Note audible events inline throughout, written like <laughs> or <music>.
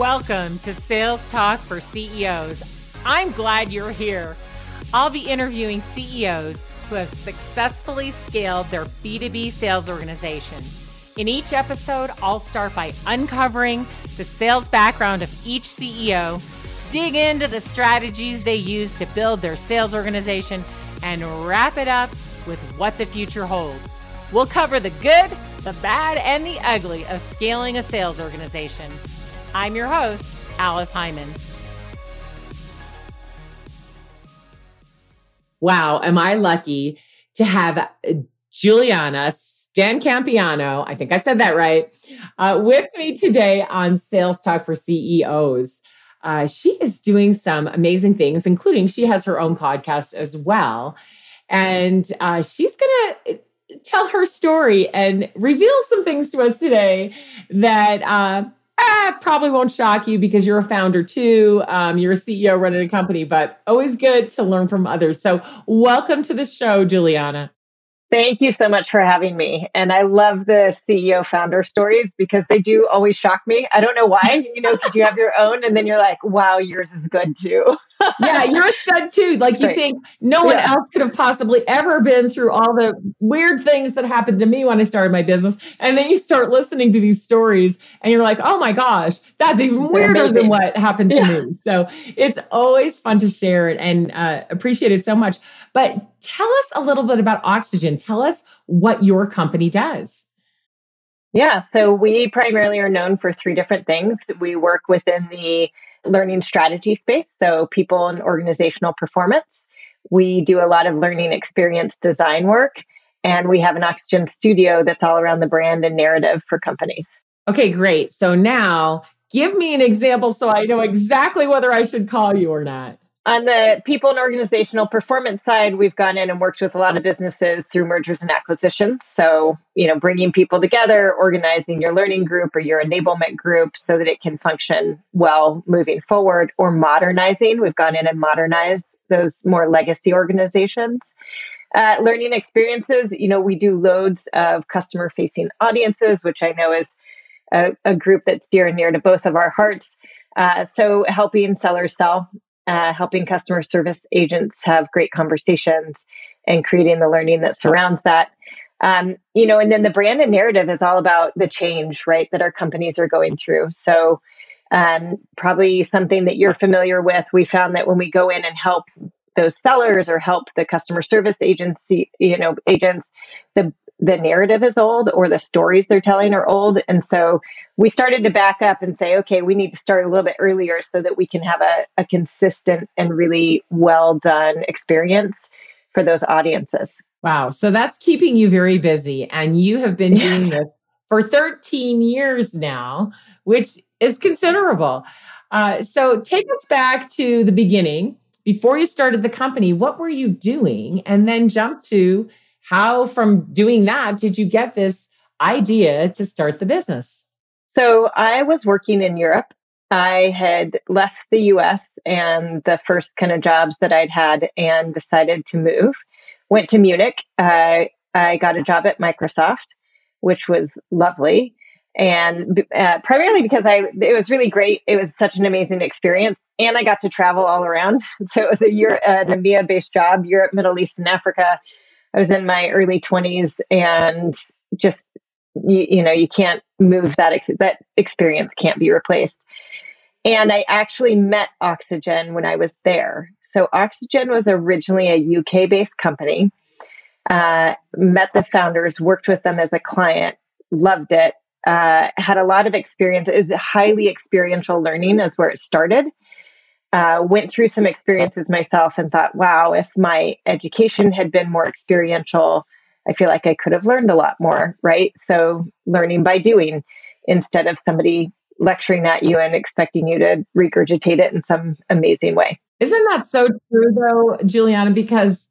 Welcome to Sales Talk for CEOs. I'm glad you're here. I'll be interviewing CEOs who have successfully scaled their B2B sales organization. In each episode, I'll start by uncovering the sales background of each CEO, dig into the strategies they use to build their sales organization, and wrap it up with what the future holds. We'll cover the good, the bad, and the ugly of scaling a sales organization. I'm your host, Alice Heiman. Wow, am I lucky to have uh, Juliana Stancampiano, I think I said that right, uh, with me today on Sales Talk for CEOs. Uh, she is doing some amazing things, including she has her own podcast as well. And uh, she's going to uh, tell her story and reveal some things to us today that ah, probably won't shock you because you're a founder too. Um, you're a CEO running a company, but always good to learn from others. So, welcome to the show, Juliana. Thank you so much for having me. And I love the CEO founder stories because they do always shock me. I don't know why, you know, because you have your own and then you're like, wow, yours is good too. Yeah, you're a stud too. Like you think no one yeah. else could have possibly ever been through all the weird things that happened to me when I started my business. And then you start listening to these stories and you're like, oh my gosh, that's even weirder than what happened to yeah. me. So it's always fun to share it and uh, appreciate it so much. But tell us a little bit about Oxygen. Tell us what your company does. Yeah, so we primarily are known for three different things. We work within the learning strategy space, so people and organizational performance. We do a lot of learning experience design work, and we have an Oxygen studio that's all around the brand and narrative for companies. Okay, great. So now give me an example so I know exactly whether I should call you or not. On the people and organizational performance side, we've gone in and worked with a lot of businesses through mergers and acquisitions. So, you know, bringing people together, organizing your learning group or your enablement group so that it can function well moving forward, or modernizing. We've gone in and modernized those more legacy organizations. Uh, learning experiences, you know, we do loads of customer facing audiences, which I know is a, a, group that's dear and near to both of our hearts. Uh, so, helping sellers sell uh, helping customer service agents have great conversations and creating the learning that surrounds that. Um, you know, and then the brand and narrative is all about the change, right, that our companies are going through. So, um, probably something that you're familiar with. We found that when we go in and help those sellers or help the customer service agency, you know, agents, the the narrative is old or the stories they're telling are old. And so we started to back up and say, okay, we need to start a little bit earlier so that we can have a, a consistent and really well done experience for those audiences. Wow. So that's keeping you very busy. And you have been yes. doing this for 13 years now, which is considerable. Uh, so take us back to the beginning. Before you started the company, what were you doing? And then jump to how, from doing that, did you get this idea to start the business? So I was working in Europe. I had left the US and the first kind of jobs that I'd had and decided to move. Went to Munich. Uh, I got a job at Microsoft, which was lovely. And uh, primarily because I, it was really great. It was such an amazing experience, and I got to travel all around. <laughs> So it was a year, an EMEA-based job, Europe, Middle East, and Africa, I was in my early 20s and just you, you know you can't move that ex- that experience can't be replaced. And I actually met Oxygen when I was there. So Oxygen was originally a UK based company. Uh, met the founders, worked with them as a client, loved it. Uh, had a lot of experience. It was highly experiential learning, is where it started uh, went through some experiences myself and thought, wow, if my education had been more experiential, I feel like I could have learned a lot more, right? So, learning by doing instead of somebody lecturing at you and expecting you to regurgitate it in some amazing way. Isn't that so true, though, Juliana? Because,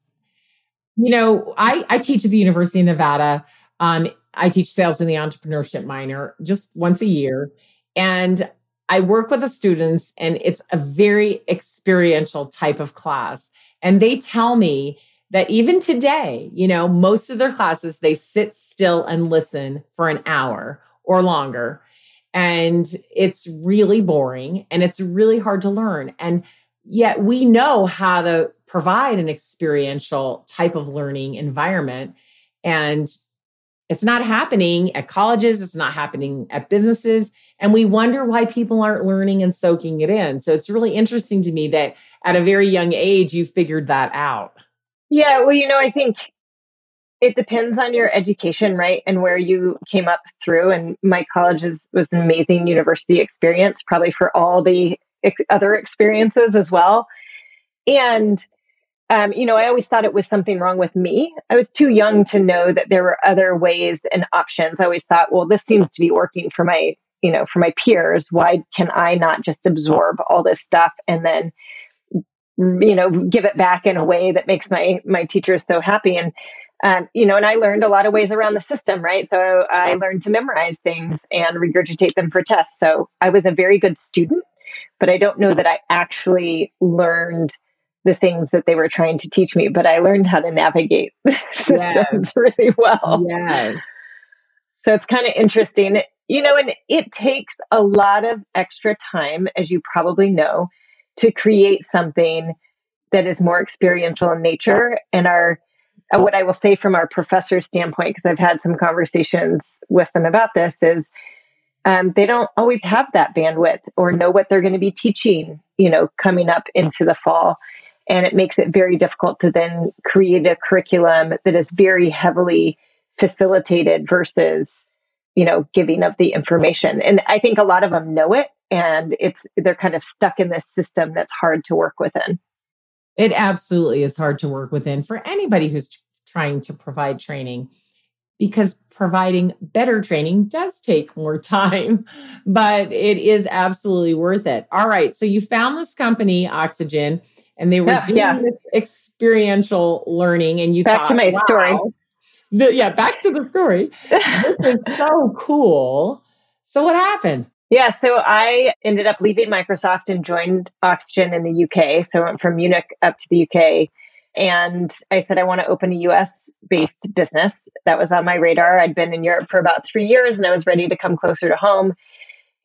you know, I, I teach at the University of Nevada. Um, I teach sales in the entrepreneurship minor just once a year. And I work with the students and it's a very experiential type of class. And they tell me that even today, you know, most of their classes, they sit still and listen for an hour or longer. and it's really boring and it's really hard to learn. And yet we know how to provide an experiential type of learning environment. And it's not happening at colleges, it's not happening at businesses. And we wonder why people aren't learning and soaking it in. So it's really interesting to me that at a very young age, you figured that out. Yeah, well, you know, I think it depends on your education, right? And where you came up through. And my college is, was an amazing university experience, probably for all the ex- other experiences as well. And, um, you know, I always thought it was something wrong with me. I was too young to know that there were other ways and options. I always thought, well, this seems to be working for my, you know, for my peers. Why can I not just absorb all this stuff and then you know give it back in a way that makes my my teachers so happy and um, you know, and I learned a lot of ways around the system, right? So I learned to memorize things and regurgitate them for tests. So I was a very good student, but I don't know that I actually learned the things that they were trying to teach me, but I learned how to navigate <laughs> systems yes. really well. Yeah. So it's kind of interesting, you know, and it takes a lot of extra time, as you probably know, to create something that is more experiential in nature and our uh, what I will say from our professor standpoint, because I've had some conversations with them about this, is um, they don't always have that bandwidth or know what they're going to be teaching, you know, coming up into the fall. And it makes it very difficult to then create a curriculum that is very heavily facilitated versus, you know, giving of the information. And I think a lot of them know it and it's they're kind of stuck in this system that's hard to work within. It absolutely is hard to work within for anybody who's t- trying to provide training because providing better training does take more <laughs> time, but it is absolutely worth it. All right. So you found this company, Oxygen, and they were yeah, doing yeah. experiential learning, and you back thought, to my wow, story. The, yeah, back to the story. <laughs> this is so cool. So what happened? Yeah, so I ended up leaving Microsoft and joined Oxygen in the UK. So I went from Munich up to the UK. And I said, I want to open a US based business. That was on my radar. I'd been in Europe for about three years and I was ready to come closer to home.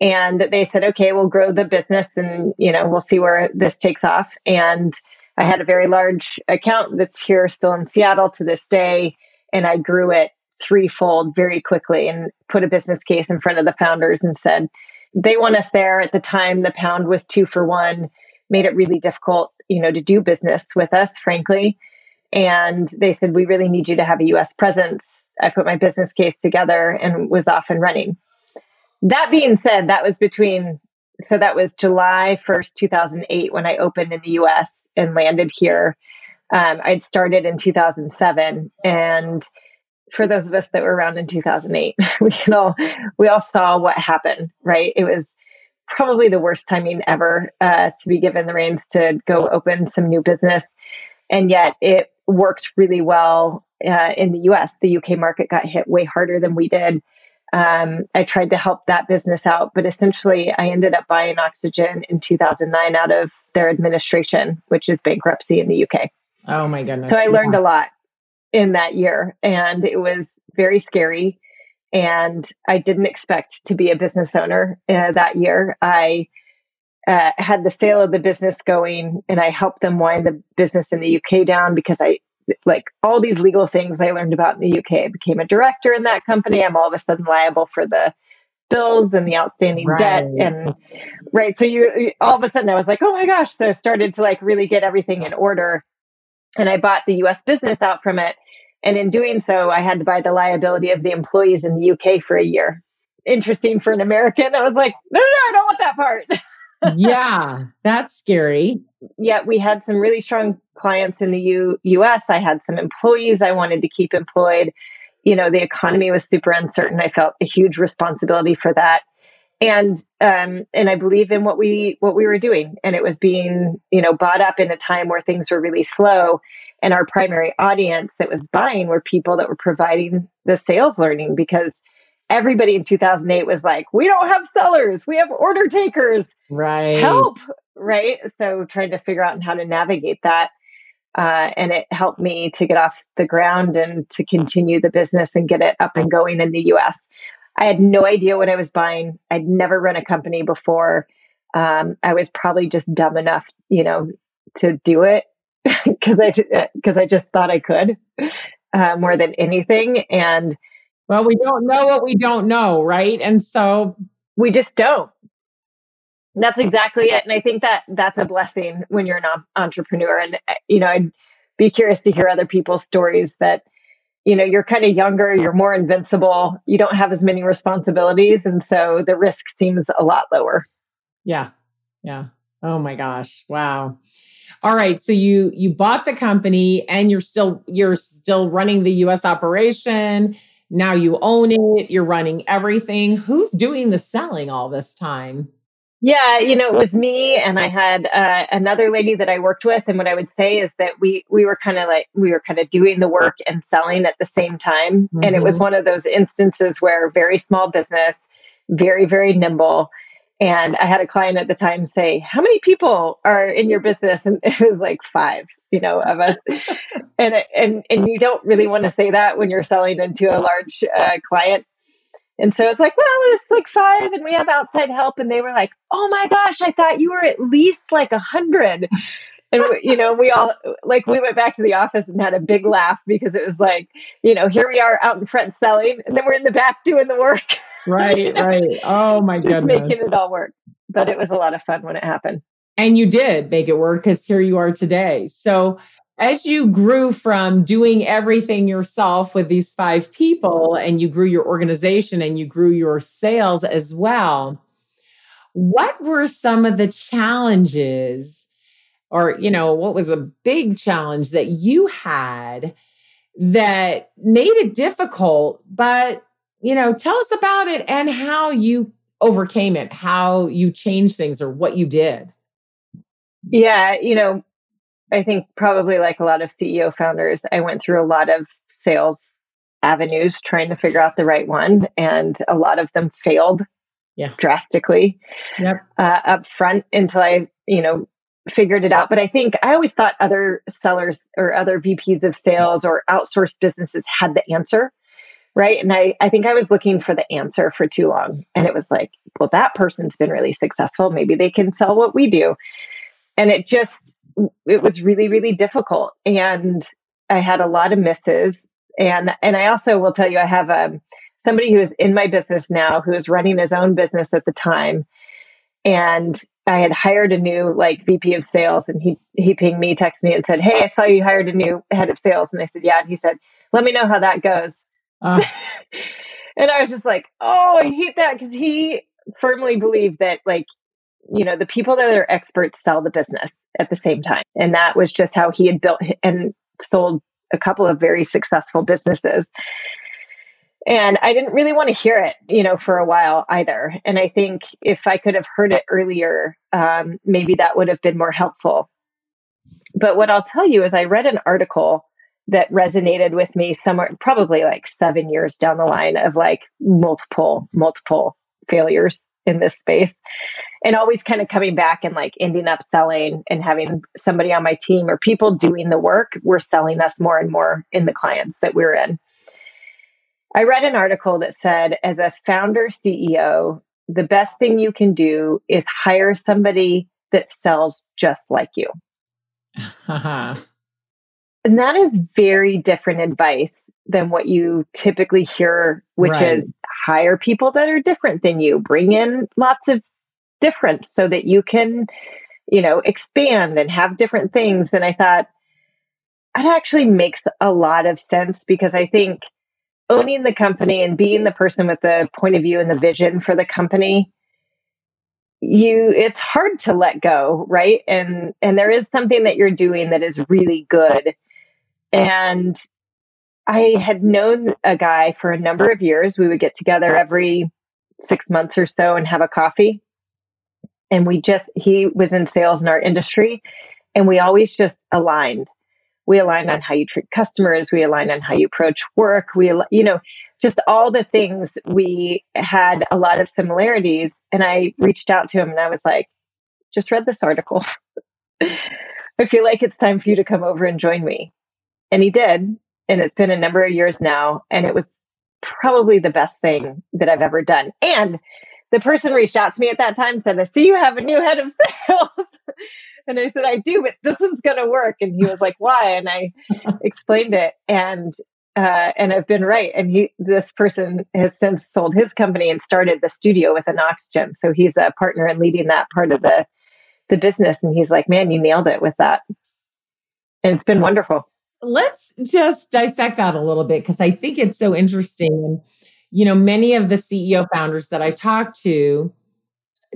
And they said, okay, we'll grow the business and, you know, we'll see where this takes off. And I had a very large account that's here still in Seattle to this day. And I grew it threefold very quickly and put a business case in front of the founders and said, they want us there at the time the pound was two for one made it really difficult you know to do business with us frankly and they said we really need you to have a us presence i put my business case together and was off and running that being said that was between so that was july 1st 2008 when i opened in the us and landed here um, i'd started in 2007 and for those of us that were around in 2008, <laughs> we all we all saw what happened, right? It was probably the worst timing ever uh, to be given the reins to go open some new business, and yet it worked really well uh, in the U.S. The UK market got hit way harder than we did. Um, I tried to help that business out, but essentially, I ended up buying Oxygen in 2009 out of their administration, which is bankruptcy in the UK. Oh my goodness! So I learned yeah. a lot in that year and it was very scary and i didn't expect to be a business owner uh, that year i uh, had the sale of the business going and i helped them wind the business in the uk down because i like all these legal things i learned about in the uk i became a director in that company i'm all of a sudden liable for the bills and the outstanding right. debt and right so you all of a sudden i was like oh my gosh so i started to like really get everything in order and i bought the us business out from it and in doing so, I had to buy the liability of the employees in the UK for a year. Interesting for an American. I was like, no, no, no I don't want that part. <laughs> yeah, that's scary. Yeah, we had some really strong clients in the U- US. I had some employees I wanted to keep employed. You know, the economy was super uncertain. I felt a huge responsibility for that and um, and I believe in what we what we were doing, and it was being you know bought up in a time where things were really slow, and our primary audience that was buying were people that were providing the sales learning because everybody in 2008 was like, we don't have sellers, we have order takers, right? Help, right? So trying to figure out how to navigate that. Uh, and it helped me to get off the ground and to continue the business and get it up and going in the US. I had no idea what I was buying. I'd never run a company before. Um, I was probably just dumb enough, you know, to do it <laughs> because I because I just thought I could uh, more than anything. And well, we don't know what we don't know, right? And so we just don't. That's exactly it. And I think that that's a blessing when you're an entrepreneur. And uh, you know, I'd be curious to hear other people's stories that you know you're kind of younger you're more invincible you don't have as many responsibilities and so the risk seems a lot lower yeah yeah oh my gosh wow all right so you you bought the company and you're still you're still running the us operation now you own it you're running everything who's doing the selling all this time yeah, you know, it was me and I had uh, another lady that I worked with, and what I would say is that we we were kind of like we were kind of doing the work and selling at the same time, mm-hmm. and it was mm-hmm. one of those instances where very small business, very very nimble, and I had a client at the time say, "How many people are in your business?" And <laughs> it was like five, you know, of us, and and and you don't really want to say that when you're selling into a large uh, client and so it's like, well, it's like five, and we have outside help. And they were like, oh my gosh, I thought you were at least like a hundred. And you know, we all like we went back to the office and had a big laugh because it was like, you know, here we are out in front selling, and then we're in the back doing the work. Right, you know? right. Oh my <laughs> Just goodness, making it all work. But it was a lot of fun when it happened. And you did make it work because here you are today. So as you grew from doing everything yourself with these five people and you grew your organization and you grew your sales as well, what were some of the challenges or you know what was a big challenge that you had that made it difficult but you know tell us about it and how you overcame it how you changed things or what you did yeah you know I think probably like a lot of CEO founders, I went through a lot of sales avenues trying to figure out the right one, and a lot of them failed yeah. drastically yep. uh, up front until I, you know, figured it out. But I think I always thought other sellers or other VPs of sales or outsourced businesses had the answer. Right. And I, I think I was looking for the answer for too long. And it was like, well, that person's been really successful. Maybe they can sell what we do. And it just it was really really difficult. And i had a lot of misses. And and i also will tell you i have um, somebody who is in my business now who is running his own business at the time. And i had hired a new like vp of sales. And he he pinged me texted me and said hey i saw you hired a new head of sales. And i said yeah. And he said let me know how that goes. Uh. <laughs> and i was just like oh i hate that. Because he firmly believed that like you know the people that are experts sell the business at the same time. And that was just how he had built and sold a couple of very successful businesses. And i didn't really want to hear it you know for a while either. And i think if i could have heard it earlier um, maybe that would have been more helpful. But what i'll tell you is i read an article that resonated with me somewhere probably like seven years down the line of like multiple multiple failures in this space and always kind of coming back and like ending up selling and having somebody on my team or people doing the work were selling us more and more in the clients that we're in. I read an article that said, as a founder CEO, the best thing you can do is hire somebody that sells just like you. <laughs> and that is very different advice than what you typically hear, which right. is hire people that are different than you, bring in lots of difference so that you can, you know, expand and have different things. And I thought that actually makes a lot of sense because I think owning the company and being the person with the point of view and the vision for the company you it's hard to let go right and and there is something that you're doing that is really good and I had known a guy for a number of years. We would get together every six months or so and have a coffee. And we just, he was in sales in our industry, and we always just aligned. We aligned on how you treat customers. We aligned on how you approach work. We, you know, just all the things we had a lot of similarities. And I reached out to him and I was like, just read this article. <laughs> I feel like it's time for you to come over and join me. And he did and it's been a number of years now and it was probably the best thing that I've ever done. And the person reached out to me at that time said, I see you have a new head of sales. <laughs> and I said, I do, but this one's going to work. And he was like, why? And I <laughs> explained it. And uh, and I've been right. And he, this person has since sold his company and started the studio with an oxygen. So he's a partner in leading that part of the the business. And he's like, man, you nailed it with that. And it's been wonderful. Let's just dissect that a little bit because I think it's so interesting. And, you know, many of the CEO founders that I talked to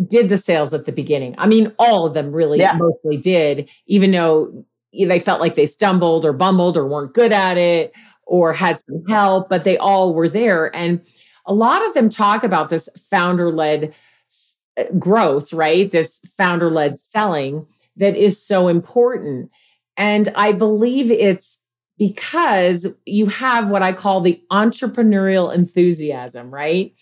did the sales at the beginning. I mean, all of them really yeah. mostly did, even though they felt like they stumbled or bumbled or weren't good at it or had some help, but they all were there. And a lot of them talk about this founder led uh, growth, right? This founder led selling that is so important. And I believe it's because you have what I call the entrepreneurial enthusiasm, right?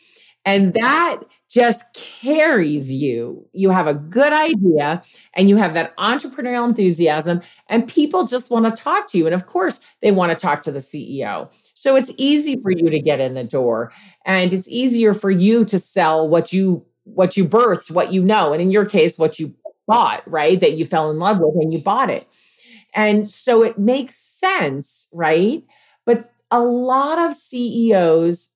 And that just carries you. You have a good idea and you have that entrepreneurial enthusiasm, and people just want to talk to you. And of course, they want to talk to the CEO. So it's easy for you to get in the door and it's easier for you to sell what you what you birthed, what you know, and in your case what you bought, right? That you fell in love with and you bought it. And so it makes sense, right? But a lot of CEOs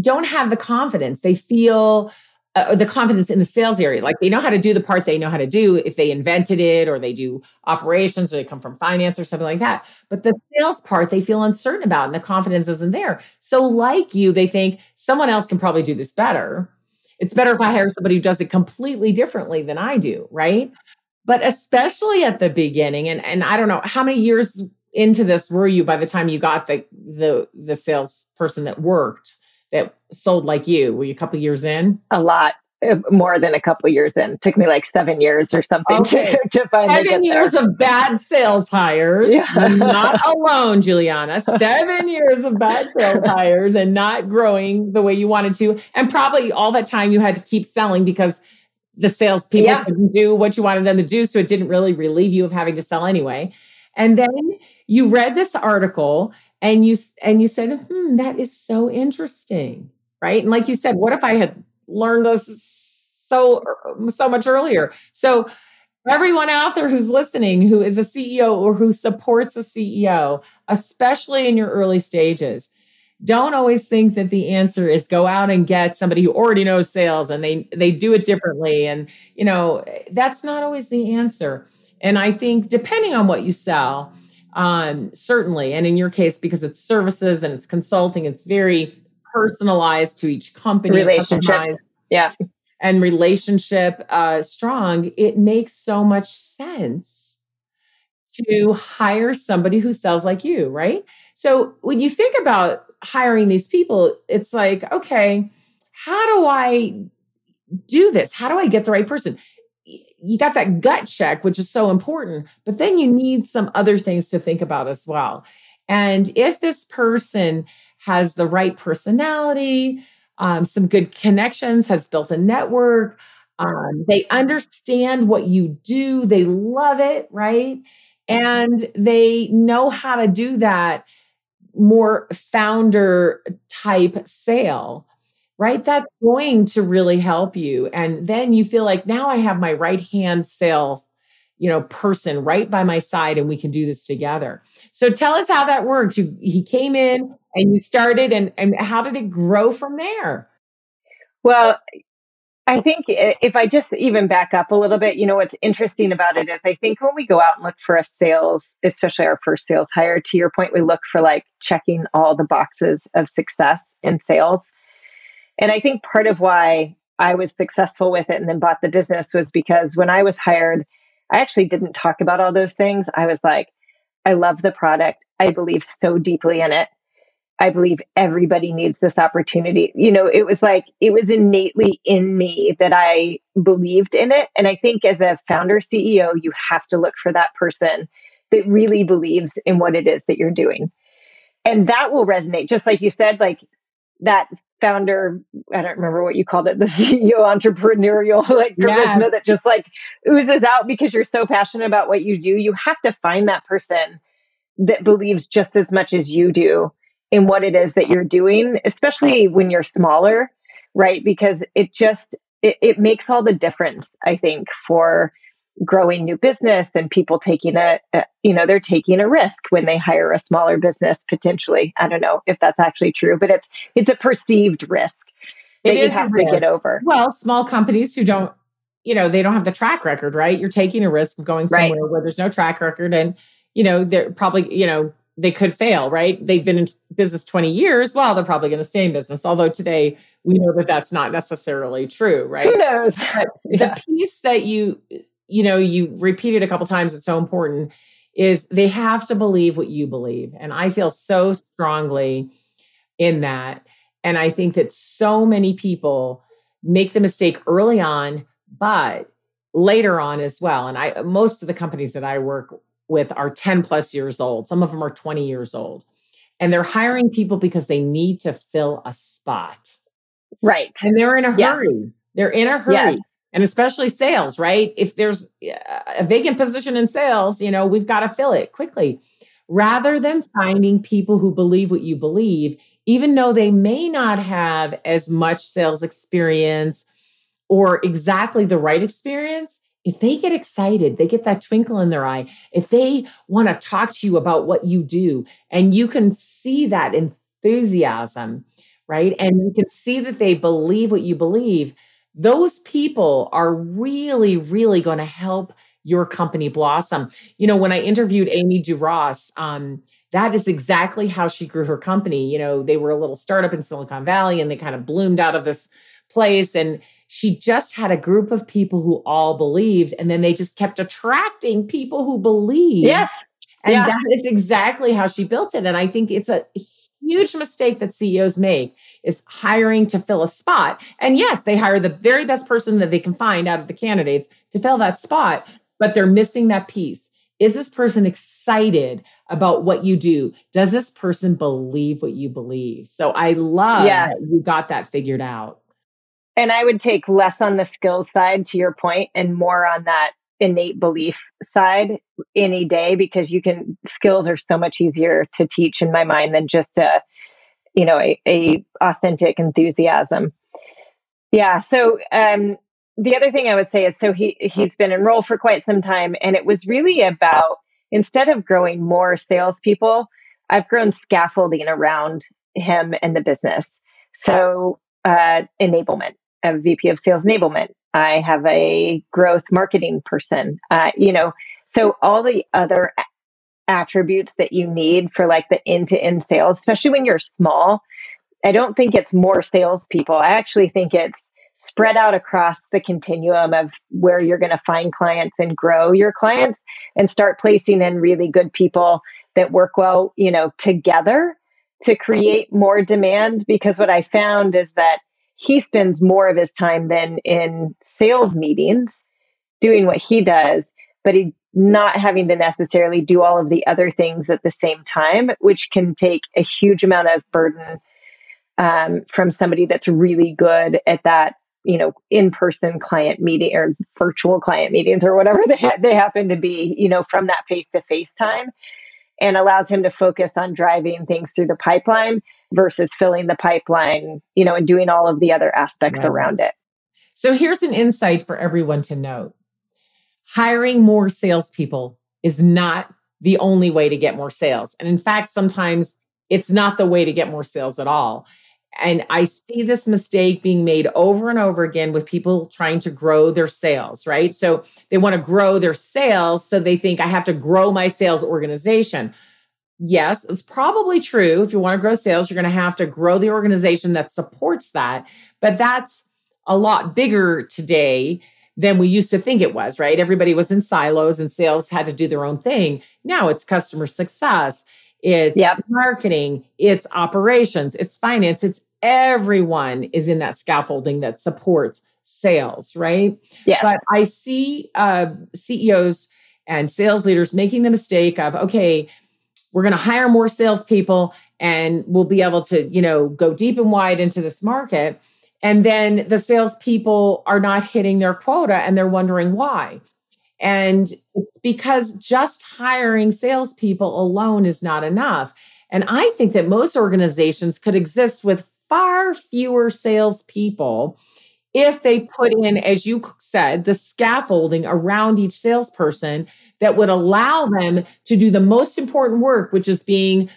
don't have the confidence. They feel uh, the confidence in the sales area. Like they know how to do the part they know how to do if they invented it or they do operations or they come from finance or something like that. But the sales part they feel uncertain about and the confidence isn't there. So, like you, they think someone else can probably do this better. It's better if I hire somebody who does it completely differently than I do, right? But especially at the beginning, and, and I don't know how many years into this were you by the time you got the the the salesperson that worked that sold like you? Were you a couple years in? A lot uh, more than a couple years in. It took me like seven years or something okay. to, <laughs> to finally seven years there. of bad sales hires. Yeah. not alone, Juliana. <laughs> Seven years of bad sales hires and not growing the way you wanted to, and probably all that time you had to keep selling because the salespeople yeah. couldn't do what you wanted them to do, so it didn't really relieve you of having to sell anyway. And then you read this article and you and you said hmm that is so interesting right and like you said what if i had learned this so so much earlier so everyone out there who's listening who is a ceo or who supports a ceo especially in your early stages don't always think that the answer is go out and get somebody who already knows sales and they they do it differently and you know that's not always the answer and i think depending on what you sell um, certainly. And in your case, because it's services and it's consulting, it's very personalized to each company. Relationships. Yeah. And relationship uh, strong, it makes so much sense to hire somebody who sells like you, right? So when you think about hiring these people, it's like, okay, how do I do this? How do I get the right person? you got that gut check, which is so important, but then you need some other things to think about as well. And if this person has the right personality, um, some good connections, has built a network, um, they understand what you do, they love it, right? And they know how to do that more founder type sale right? Mm-hmm. That's going to really help you. And then you feel like now I have my right hand sales, you know, person right by my side and we can do this together. So tell us how that worked You he came in and you started and and how did it grow from there? Well, I think if I just even back up a little bit, you know, what's interesting about it is I think when we go out and look for a sales, especially our first sales hire, to your point, we look for like checking all the boxes of success in sales. And I think part of why I was successful with it and then bought the business was because when I was hired, I actually didn't talk about all those things. I was like, I love the product. I believe so deeply in it. I believe everybody needs this opportunity. You know, it was like, it was innately in me that I believed in it. And I think as a founder CEO, you have to look for that person that really believes in what it is that you're doing. And that will resonate, just like you said, like that founder i don't remember what you called it the <laughs> ceo entrepreneurial like charisma yeah. that just like oozes out because you're so passionate about what you do you have to find that person that believes just as much as you do in what it is that you're doing, especially when you're smaller, right? Because it just it, it makes all the difference, I think, for growing new business and people taking a, a, you know they're taking a risk when they hire a smaller business potentially i don't know if that's actually true but it's it's a perceived risk that you have to get over well small companies who don't you know they don't have the track record right you're taking a risk of going somewhere right. where there's no track record and you know they're probably you know they could fail, right? They've been in business 20 years. Well, they're probably going to stay in business. Although today we know that that's not necessarily true, right? Who knows? <laughs> yeah. The piece that you, you know, you repeated a couple times, it's so important, is they have to believe what you believe. And I feel so strongly in that. And I think that so many people make the mistake early on, but later on as well. And I, most of the companies that I work with are 10 plus years old. Some of them are 20 years old. And they're hiring people because they need to fill a spot. Right. And they're in a hurry. Yes. They're in a hurry. Yes. And especially sales, right? If there's uh, a vacant position in sales, you know, we've got to fill it quickly. Rather than finding people who believe what you believe, even though they may not have as much sales experience or exactly the right experience, if they get excited, they get that twinkle in their eye, if they want to talk to you about what you do, and you can see that enthusiasm, right? And you can see that they believe what you believe, those people are really, really going to help your company blossom. You know, when I interviewed Amy Duras, um, that is exactly how she grew her company. You know, they were a little startup in Silicon Valley and they kind of bloomed out of this place. And she just had a group of people who all believed, and then they just kept attracting people who believe. Yes. And yeah. that is exactly how she built it. And I think it's a huge mistake that CEOs make is hiring to fill a spot. And yes, they hire the very best person that they can find out of the candidates to fill that spot, but they're missing that piece. Is this person excited about what you do? Does this person believe what you believe? So I love yeah. that you got that figured out. And I would take less on the skills side to your point and more on that innate belief side any day because you can skills are so much easier to teach in my mind than just a you know a, a authentic enthusiasm. Yeah so um the other thing i would say is so he he's been enrolled for quite some time and it was really about instead of growing more salespeople i've grown scaffolding around him and the business. So uh, enablement a VP of sales enablement. I have a growth marketing person. Uh, you know, so all the other attributes that you need for like the end to end sales, especially when you're small. I don't think it's more salespeople. I actually think it's spread out across the continuum of where you're going to find clients and grow your clients and start placing in really good people that work well, you know, together to create more demand. Because what I found is that he spends more of his time than in sales meetings doing what he does, but he not having to necessarily do all of the other things at the same time, which can take a huge amount of burden um, from somebody that's really good at that, you know, in-person client meeting or virtual client meetings or whatever <laughs> they, ha- they happen to be, you know, from that face-to-face time and allows him to focus on driving things through the pipeline versus filling the pipeline, you know, and doing all of the other aspects right. around it. So here's an insight for everyone to note. Hiring more salespeople is not the only way to get more sales. And in fact, sometimes it's not the way to get more sales at all. And I see this mistake being made over and over again with people trying to grow their sales, right? So they want to grow their sales. So they think I have to grow my sales organization. Yes, it's probably true. If you want to grow sales, you're going to have to grow the organization that supports that. But that's a lot bigger today than we used to think it was, right? Everybody was in silos and sales had to do their own thing. Now it's customer success it's yep. marketing, it's operations, it's finance, it's everyone is in that scaffolding that supports sales, right? Yeah. But I see uh, CEOs and sales leaders making the mistake of, okay, we're going to hire more salespeople and we'll be able to, you know, go deep and wide into this market. And then the salespeople are not hitting their quota and they're wondering why. And it's because just hiring salespeople alone is not enough. And I think that most organizations could exist with far fewer salespeople if they put in, as you said, the scaffolding around each salesperson that would allow them to do the most important work, which is being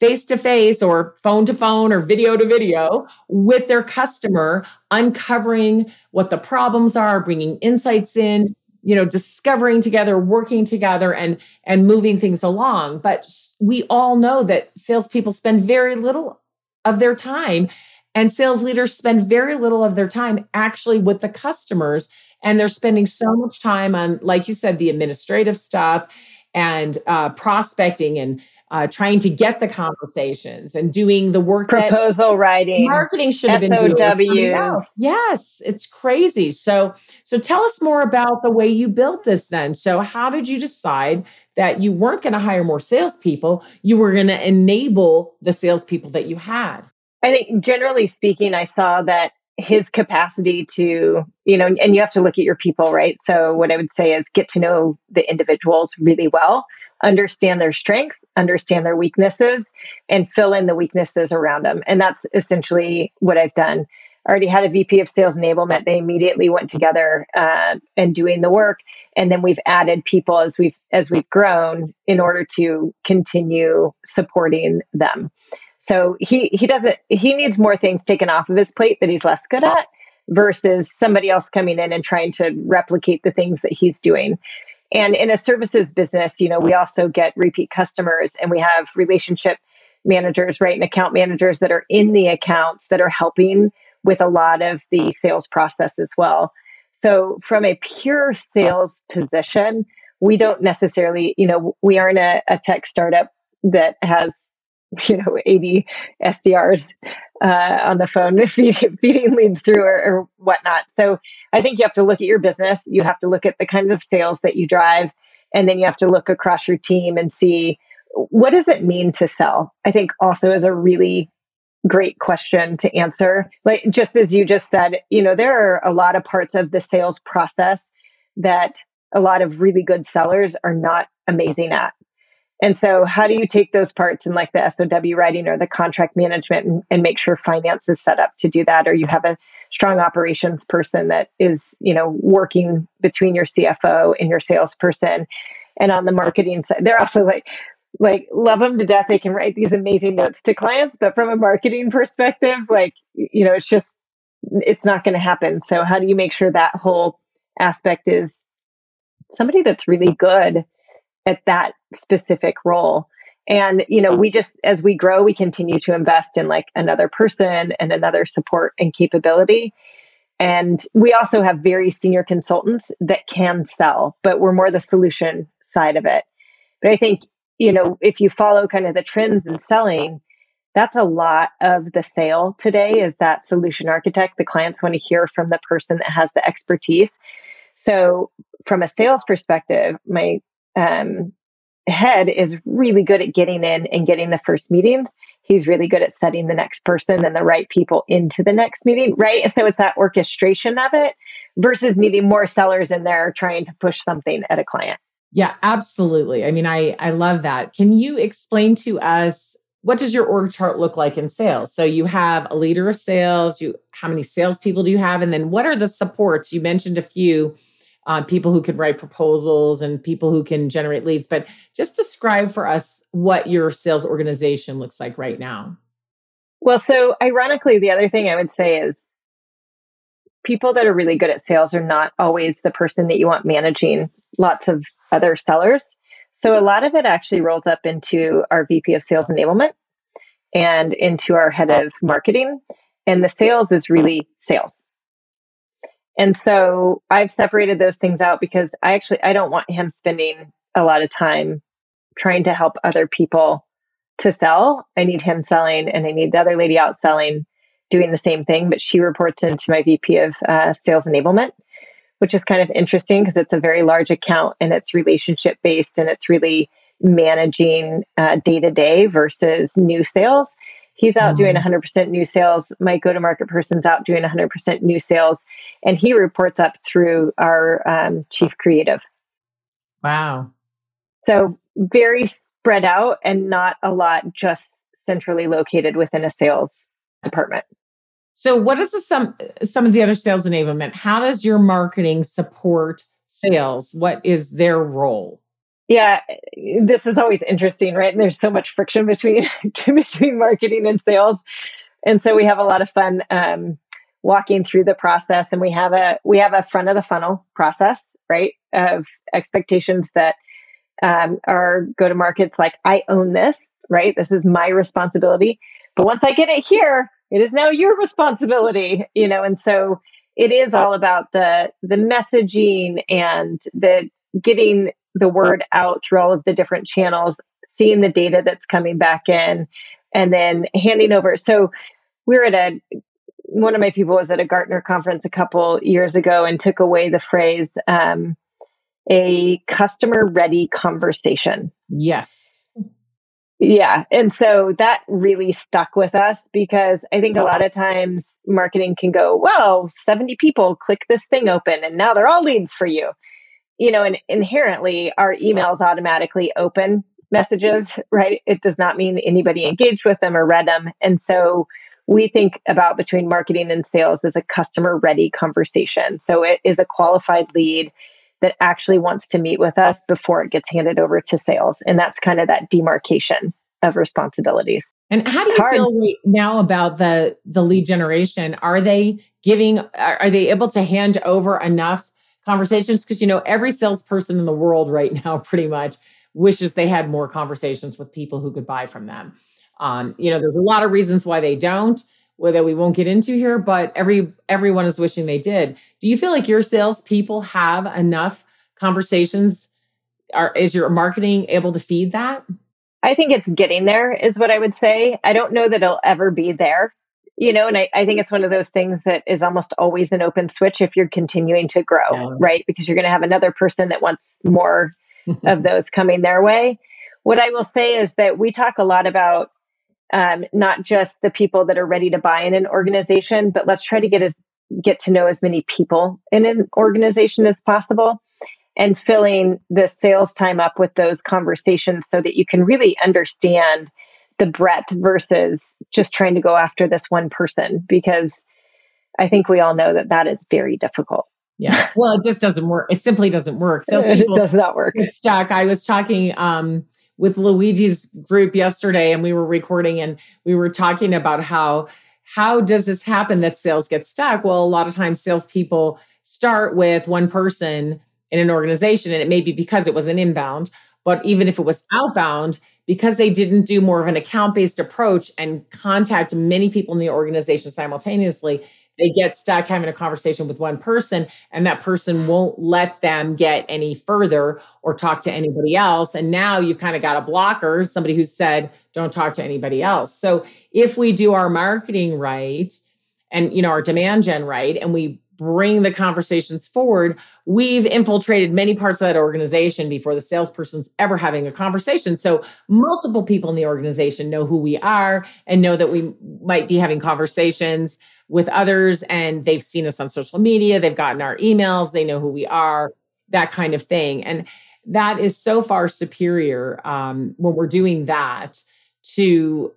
face to face or phone to phone or video to video with their customer, uncovering what the problems are, bringing insights in, you know, discovering together, working together, and and moving things along. But we all know that salespeople spend very little of their time and sales leaders spend very little of their time actually with the customers. And they're spending so much time on, like you said, the administrative stuff and uh, prospecting and uh, trying to get the conversations and doing the work proposal writing. marketing should have been SOWs. yes it's crazy. So so tell us more about the way you built this then. So how did you decide that you weren't going to hire more salespeople? You were going to enable the salespeople that you had I think generally speaking, I saw that his capacity to, you know, and you have to look at your people, right? So, what I would say is get to know the individuals really well, understand their strengths, understand their weaknesses, and fill in the weaknesses around them. And that's essentially what I've done. I already had a VP of sales enablement. They immediately went together uh, and doing the work, and then we've added people as we've as we've grown in order to continue supporting them. So he he doesn't he needs more things taken off of his plate that he's less good at versus somebody else coming in and trying to replicate the things that he's doing. And in a services business, you know, we also get repeat customers and we have relationship managers, right? And account managers that are in the accounts that are helping with a lot of the sales process as well. So from a pure sales position, we don't necessarily, you know, we aren't a, a tech startup that has <laughs> you know 80 SDRs uh, on the phone <laughs> feeding, feeding leads through or, or, whatnot. So I think you have to look at your business. You have to look at the kinds of sales that you drive, and then you have to look across your team and see what does it mean to sell. I think also is a really great question to answer. Like just as you just said, you know there are a lot of parts of the sales process that a lot of really good sellers are not amazing at and so, how do you take those parts in like the SOW writing or the contract management and, and, make sure finance is set up to do that, or you have a strong operations person that is, you know, working between your CFO and your salesperson, and on the marketing side, they're also like, like love them to death. They can write these amazing notes to clients, but from a marketing perspective, like you know, it's just it's not going to happen. So, how do you make sure that whole aspect is somebody that's really good at that specific role. And you know we just as we grow we continue to invest in like another person and another support and capability. And we also have very senior consultants that can sell but we're more the solution side of it. But i think you know if you follow kind of the trends in selling that's a lot of the sale today is that solution architect. The clients want to hear from the person that has the expertise. So from a sales perspective my um, head is really good at getting in and getting the first meetings. He's really good at setting the next person and the right people into the next meeting, right? So it's that orchestration of it versus needing more sellers in there trying to push something at a client. Yeah, absolutely. I mean, I I love that. Can you explain to us what does your org chart look like in sales? So you have a leader of sales. You how many salespeople do you have, and then what are the supports? You mentioned a few uh, people who can write proposals and people who can generate leads. But just describe for us what your sales organization looks like right now. Well, so ironically, the other thing I would say is people that are really good at sales are not always the person that you want managing lots of other sellers. So a lot of it actually rolls up into our VP of sales enablement and into our head of marketing. And the sales is really sales. And so I've separated those things out because I actually I don't want him spending a lot of time trying to help other people to sell. I need him selling and I need the other lady out selling doing the same thing, but she reports into my VP of uh, sales enablement, which is kind of interesting because it's a very large account and it's relationship based and it's really managing day to day versus new sales. He's out doing 100% new sales. My go to market person's out doing 100% new sales. And he reports up through our um, chief creative. Wow. So, very spread out and not a lot just centrally located within a sales department. So, what is the, some some of the other sales enablement? How does your marketing support sales? What is their role? Yeah, this is always interesting, right? And there's so much friction between <laughs> between marketing and sales, and so we have a lot of fun um, walking through the process. And we have a we have a front of the funnel process, right, of expectations that um, our go to markets like I own this, right? This is my responsibility. But once I get it here, it is now your responsibility, you know. And so it is all about the the messaging and the getting the word out through all of the different channels, seeing the data that's coming back in, and then handing over. So we are at a one of my people was at a Gartner conference a couple years ago and took away the phrase um, a customer ready conversation. Yes. Yeah. And so that really stuck with us because I think a lot of times marketing can go, well, 70 people click this thing open and now they're all leads for you you know, and inherently our emails automatically open messages, right? It does not mean anybody engaged with them or read them. And so we think about between marketing and sales as a customer ready conversation. So it is a qualified lead that actually wants to meet with us before it gets handed over to sales. And that's kind of that demarcation of responsibilities. And how do you feel right now about the the lead generation? Are they giving are they able to hand over enough conversations because you know every salesperson in the world right <laughs> now pretty much wishes they had more conversations with people who could buy from them. Um, you know there's a lot of reasons why they don't that we won't get into here but every everyone is wishing they did. Do you feel like your salespeople have enough conversations? Are is your marketing able to feed that? I think it's getting there is what i would say. I don't know that it'll ever be there you know and I, I think it's one of those things that is almost always an open switch if you're continuing to grow yeah. right because you're going to have another person that wants more <laughs> of those coming their way what i will say is that we talk a lot about um, not just the people that are ready to buy in an organization but let's try to get as get to know as many people in an organization as possible and filling the sales time up with those conversations so that you can really understand the breadth versus just trying to go after this one person because I think we all know that that is very difficult. Yeah. <laughs> Well, it just doesn't work. It simply doesn't work. it does not work. It's stuck. I was talking um, with Luigi's group yesterday and we were recording and we were talking about how how does this happen that sales get stuck? Well, a lot of times salespeople start with one person in an organization and it may be because it was an inbound, but even if it was outbound, because they didn't do more of an account based approach and contact many people in the organization simultaneously, they get stuck having a conversation with one person and that person won't let them get any further or talk to anybody else. And now you've kind of got a blocker somebody who said don't talk to anybody else. So if we do our marketing right and you know our demand gen right and we bring the conversations forward, we've infiltrated many parts of that organization before the salesperson's ever having a conversation. So multiple people in the organization know who we are and know that we might be having conversations with others and they've seen us on social media, they've gotten our emails, they know who we are, that kind of thing. And that is so far superior um, when we're doing that to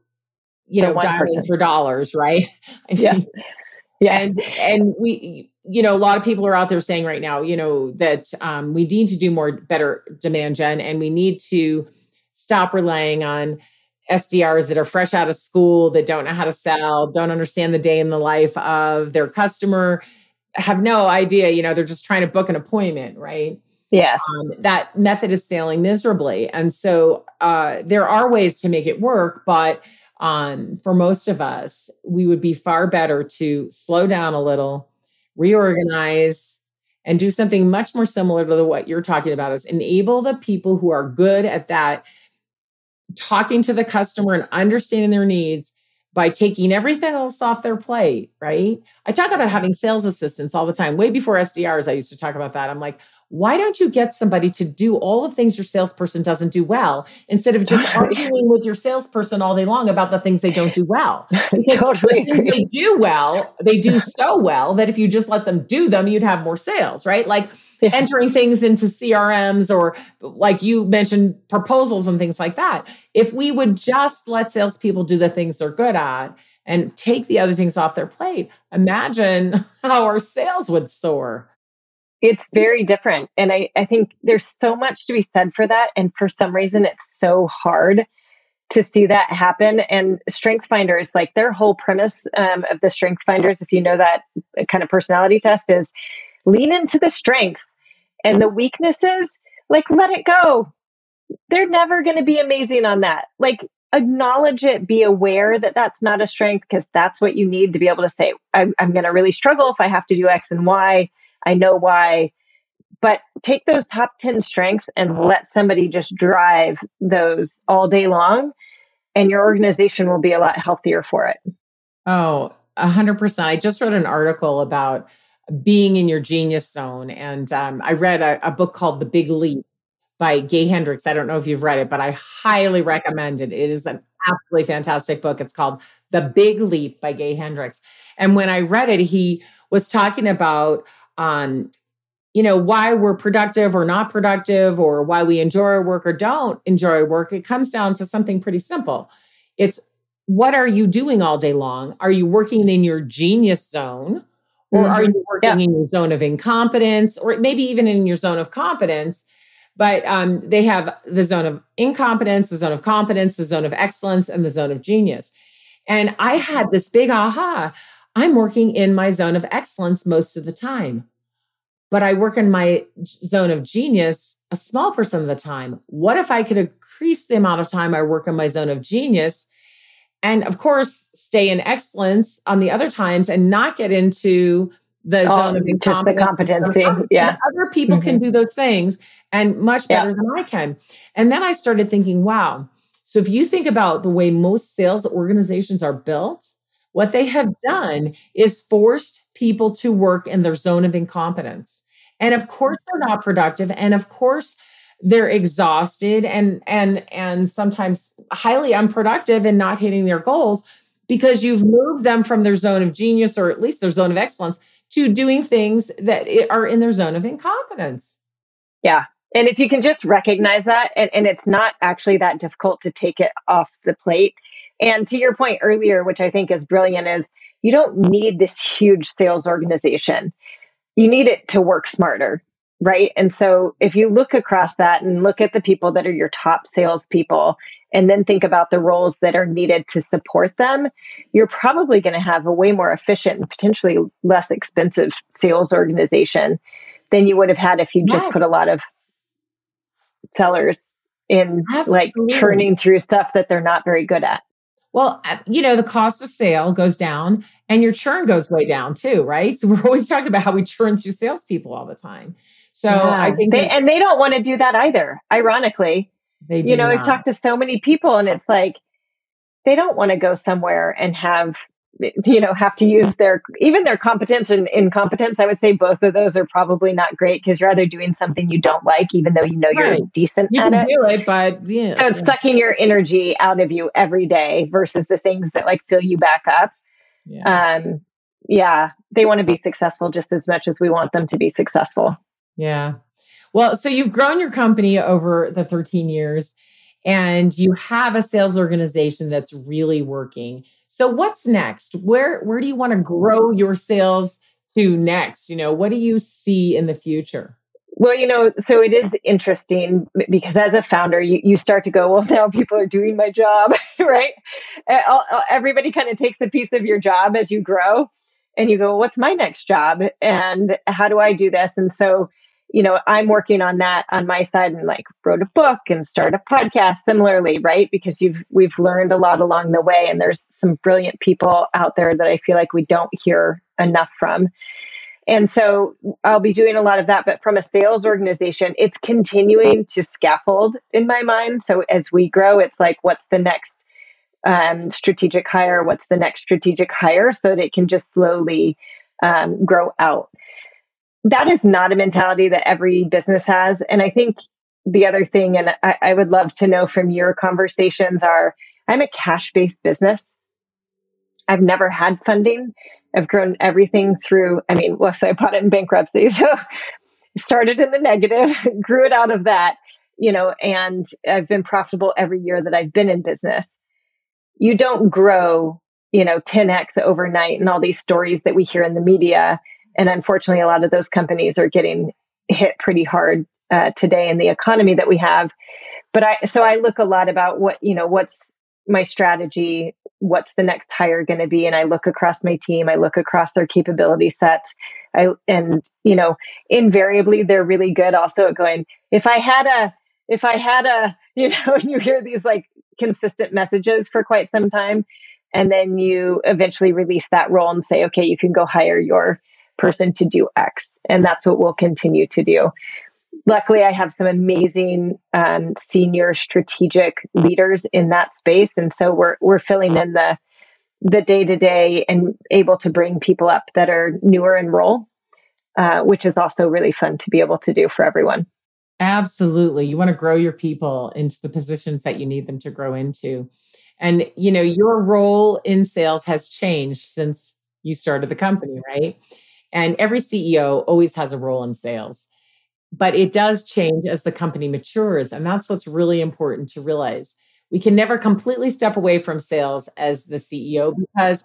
you know dialing for dollars right <laughs> I mean, yeah yeah and and we you know, a lot of people are out there saying right now, you know, that um, we need to do more better demand gen and we need to stop relying on SDRs that are fresh out of school, that don't know how to sell, don't understand the day in the life of their customer, have no idea, you know, they're just trying to book an appointment, right? Yes. Um, that method is failing miserably. And so uh, there are ways to make it work, but um, for most of us, we would be far better to slow down a little reorganize, and do something much more similar to what you're talking about is enable the people who are good at that talking to the customer and understanding their needs by taking everything else off their plate, right? I talk about having sales assistants all the time. Way before SDRs, I used to talk about that. I'm like, why don't you get somebody to do all the things your salesperson doesn't do well instead of just <laughs> arguing with your salesperson all day long about the things they don't do well? <laughs> Because totally. the things they do well, they do so well that if you just let them do them, you'd have more sales, right? Like yeah. entering things into CRMs or like you mentioned, proposals and things like that. If we would just let salespeople do the things they're good at and take the other things off their plate, imagine <laughs> how our sales would soar. It's very different. And I, I think there's so much to be said for that. And for some reason, it's so hard to see that happen. And Strength Finders, like their whole premise um, of the Strength Finders, if you know that kind of personality test, is lean into the strengths and the weaknesses, like let it go. They're never going to be amazing on that. Like acknowledge it, be aware that that's not a strength because that's what you need to be able to say, I'm, I'm going to really struggle if I have to do X and Y. I know why. But take those top 10 strengths and let somebody just drive those all day long, and your organization will be a lot healthier for it. Oh, 100%. I just wrote an article about being in your genius zone. And um, I read a, a, book called The Big Leap by Gay Hendricks. I don't know if you've read it, but I highly recommend it. It is an absolutely fantastic book. It's called The Big Leap by Gay Hendricks. And when I read it, he was talking about, um, you know, why we're productive or not productive, or why we enjoy our work or don't enjoy our work. It comes down to something pretty simple. It's what are you doing all day long? Are you working in your genius zone? Or mm-hmm. are you working yeah. in your zone of incompetence or maybe even in your zone of competence? But um, they have the zone of incompetence, the zone of competence, the zone of excellence, and the zone of genius. And I had this big aha I'm working in my zone of excellence most of the time, but I work in my zone of genius a small percent of the time. What if I could increase the amount of time I work in my zone of genius and of course stay in excellence on the other times and not get into the oh, zone of just the competency <laughs> yeah other people mm-hmm. can do those things and much better yeah. than i can and then i started thinking wow so if you think about the way most sales organizations are built what they have done is forced people to work in their zone of incompetence and of course they're not productive and of course they're exhausted and and and sometimes highly unproductive and not hitting their goals because you've moved them from their zone of genius or at least their zone of excellence to doing things that are in their zone of incompetence. Yeah. And if you can just recognize that, and, and it's not actually that difficult to take it off the plate. And to your point earlier, which I think is brilliant, is you don't need this huge sales organization. You need it to work smarter right? And so if you look across that and look at the people that are your top salespeople, and then think about the roles that are needed to support them, you're probably going to have a way more efficient and potentially less expensive sales organization than you would have had if you yes. just put a lot of sellers in Absolutely. like churning through stuff that they're not very good at. Well, uh, you know, the cost of sale goes down and your churn goes way down too, right? So <laughs> we're always talking about how we churn through salespeople all the time. So yeah. I think, they, and they don't want to do that either. Ironically, they you know, not. I've talked to so many people, and it's like they don't want to go somewhere and have <laughs> you know have to use their even their competence and incompetence i would say both of those are probably not great because you're either doing something you don't like even though you know right. you're decent you at it. do it but yeah so it's yeah. sucking your energy out of you every day versus the things that like fill you back up yeah. um yeah they want to be successful just as much as we want them to be successful yeah. Well, so you've grown your company over the 13 years and you have a sales organization that's really working. So what's next? Where where do you want to grow your sales to next? You know, what do you see in the future? Well, you know, so it is interesting because as a founder, you, you start to go, well, now people are doing my job, <laughs> right? Everybody kind of takes a piece of your job as you grow and you go, what's my next job? And how do I do this? And so you know, I'm working on that on my side and like wrote a book and start a podcast similarly, right? Because you've we've learned a lot along the way and there's some brilliant people out there that I feel like we don't hear enough from. And so I'll be doing a lot of that. But from a sales organization, it's continuing to scaffold in my mind. So as we grow, it's like, what's the next um, strategic hire? What's the next strategic hire? So that it can just slowly um, grow out that is not a mentality that every business has. And I think the other thing, and I, I would love to know from your conversations, are I'm a cash based business. I've never had funding. I've grown everything through, I mean, well, so I bought it in bankruptcy. <laughs> So started in the negative, <laughs> grew it out of that, you know, and I've been profitable every year that I've been in business. You don't grow, you know, 10x overnight and all these stories that we hear in the media. And unfortunately, a lot of those companies are getting hit pretty hard uh, today in the economy that we have. But I, so I look a lot about what, you know, what's my strategy, what's the next hire going to be and i look across my team i look across their capability sets i and you know invariably they're really good also at going if i had a if i had a <laughs> you know and you hear these like consistent messages for quite some time and then you eventually release that role and say okay you can go hire your person to do x and that's what we'll continue to do. Luckily i have some amazing um, senior strategic leaders in that space and so we're we're filling in the the day to day and able to bring people up that are newer in role uh, which is also really fun to be able to do for everyone. Absolutely. You want to grow your people into the positions that you need them to grow into. And you know your role in sales has changed since you started the company right and every ceo always has a role in sales but it does change as the company matures. And that's what's really important to realize. We can never completely step away from sales as the CEO because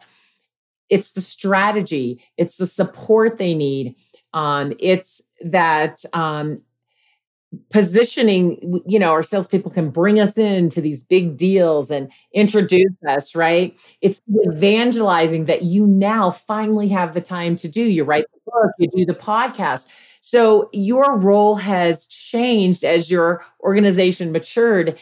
it's the strategy, it's the support they need. Um, it's that um, positioning, you know, our salespeople can bring us into these big deals and introduce us, right? It's evangelizing that you now finally have the time to do. You write the book, you do the podcast so your role has changed as your organization matured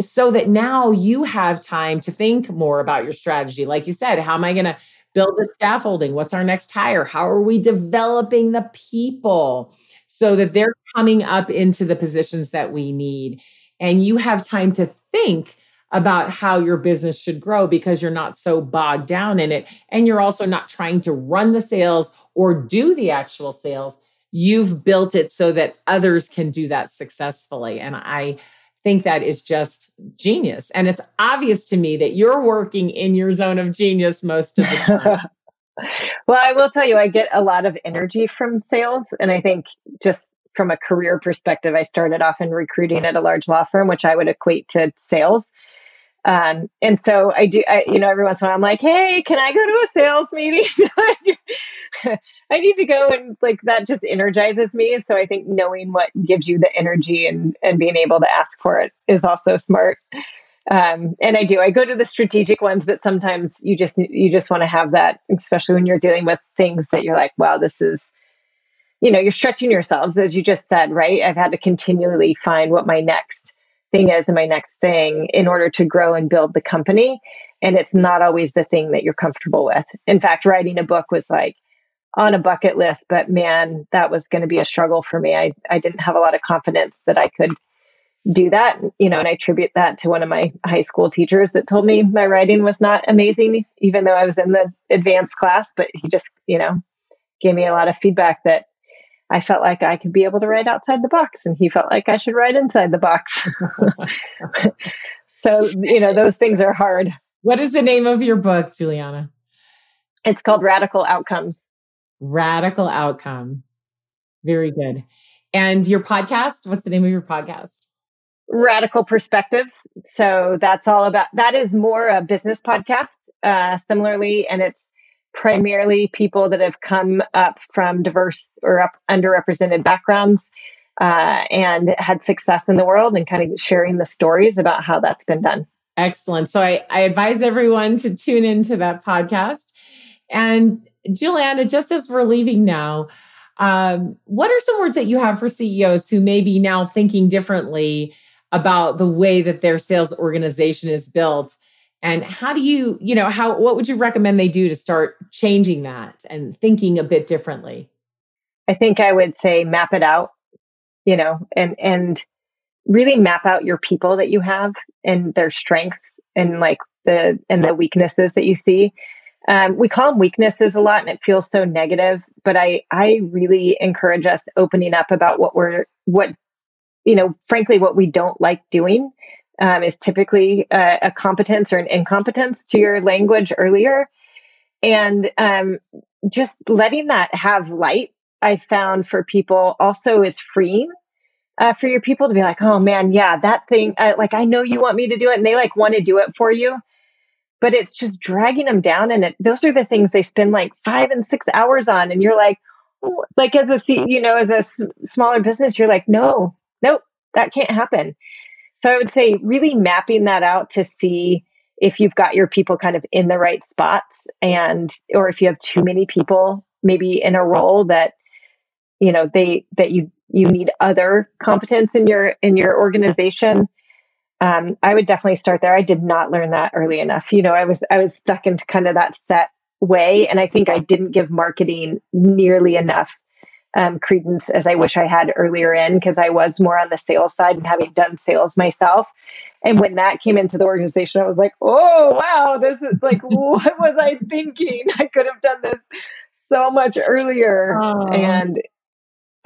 so that now you have time to think more about your strategy. Like you said, how am I going to build the scaffolding? What's our next hire? How are we developing the people so that they're coming up into the positions that we need? And you have time to think about how your business should grow because you're not so bogged down in it. And you're also not trying to run the sales or do the actual sales you've built it so that others can do that successfully. And I think that is just genius. And it's obvious to me that you're working in your zone of genius most of the time. <laughs> well, I will tell you, I get a lot of energy from sales. And I think just from a career perspective, I started off in recruiting at a large law firm, which I would equate to sales. Um, and so I do, I, you know, every once in a while I'm like, hey, can I go to a sales meeting? <laughs> I need to go and like that just energizes me. So I think knowing what gives you the energy and and being able to ask for it is also smart. Um, and I do. I go to the strategic ones, but sometimes you just you just want to have that, especially when you're dealing with things that you're like, wow, this is, you know, you're stretching yourselves, as you just said, right? I've had to continually find what my next thing is and my next thing in order to grow and build the company. And it's not always the thing that you're comfortable with. In fact, writing a book was like on a bucket list, but man, that was going to be a struggle for me. I, I didn't have a lot of confidence that I could do that, you know, and I attribute that to one of my high school teachers that told me my writing was not amazing, even though I was in the advanced class, but he just, you know, gave me a lot of feedback that I felt like I could be able to write outside the box, and he felt like I should write inside the box. <laughs> so, you know, those things are hard. What is the name of your book, Juliana? It's called Radical Outcomes. Radical Outcome. Very good. And your podcast, what's the name of your podcast? Radical Perspectives. So that's all about that is more a business podcast, uh, similarly, and it's primarily people that have come up from diverse or up, underrepresented backgrounds uh, and had success in the world and kind of sharing the stories about how that's been done. Excellent. So I, I advise everyone to tune into that podcast. And Juliana, just as we're leaving now, um, what are some words that you have for CEOs who may be now thinking differently about the way that their sales organization is built? And how do you, you know, how what would you recommend they do to start changing that and thinking a bit differently? I think I would say map it out, you know, and and really map out your people that you have and their strengths and like the and the weaknesses that you see. Um, we call them weaknesses a lot, and it feels so negative. but I I really encourage us opening up about what we're what you know, frankly, what we don't like doing um, is typically a, a, competence or an incompetence to your language earlier. And um, just letting that have light, I found for people also is freeing. Uh, for your people to be like, oh man, yeah, that thing, uh, like I know you want me to do it, and they like want to do it for you, but it's just dragging them down. And it, those are the things they spend like five and six hours on, and you're like, oh, like as a you know, as a s- smaller business, you're like, no, nope, that can't happen. So I would say really mapping that out to see if you've got your people kind of in the right spots and or if you have too many people maybe in a role that you know they that you you need other competence in your in your organization um, i would definitely start there i did not learn that early enough you know i was i was stuck into kind of that set way and i think i didn't give marketing nearly enough um, credence as I wish I had earlier in because I was more on the sales side and having done sales myself. And when that came into the organization, I was like, oh, wow, this is like, <laughs> what was I thinking? I could have done this so much earlier. Oh. And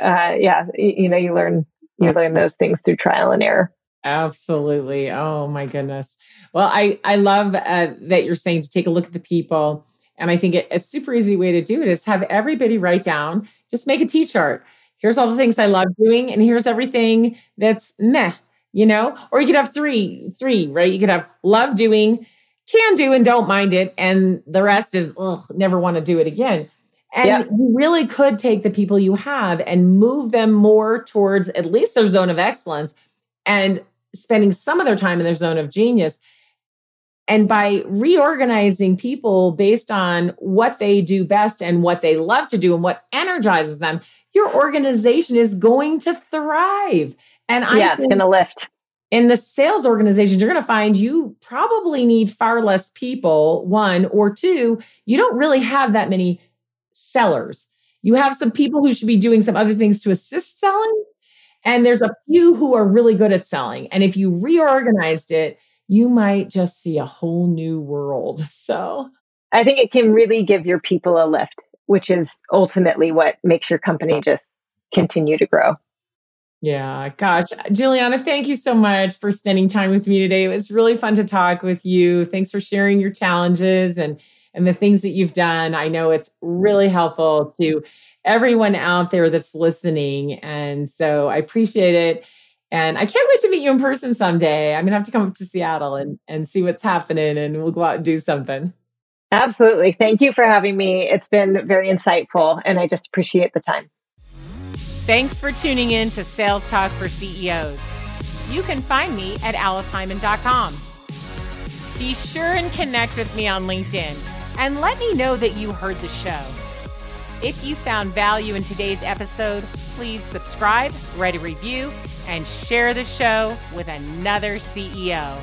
uh, yeah, you, you know, you learn you learn those things through trial and error. Absolutely. Oh my goodness. Well, I I love uh, that you're saying to take a look at the people and I think a super easy way to do it is have everybody write down, just make a T chart. Here's all the things I love doing, and here's everything that's meh, you know? Or you could have three, three, right? You could have love doing, can do, and don't mind it. And the rest is, ugh, never want to do it again. And yeah. you really could take the people you have and move them more towards at least their zone of excellence and spending some of their time in their zone of genius and by reorganizing people based on what they do best and what they love to do and what energizes them, your organization is going to thrive. And I yeah, it's going to lift. In the sales organization, you're going to find you probably need far less people, one, or two, you don't really have that many sellers. You have some people who should be doing some other things to assist selling. And there's a few who are really good at selling. And if you reorganized it, you might just see a whole new world. <laughs> So I think it can really give your people a lift, which is ultimately what makes your company just continue to grow. Yeah, gosh. Juliana, thank you so much for spending time with me today. It was really fun to talk with you. Thanks for sharing your challenges and and the things that you've done. I know it's really helpful to everyone out there that's listening. And so I appreciate it. And I can't wait to meet you in person someday. I'm gonna have to come up to Seattle and, and see what's happening and we'll go out and do something. Absolutely. Thank you for having me. It's been very insightful and I just appreciate the time. Thanks for tuning in to Sales Talk for CEOs. You can find me at aliceheiman.com. Be sure and connect with me on LinkedIn and let me know that you heard the show. If you found value in today's episode, please subscribe, write a review, and share the show with another CEO.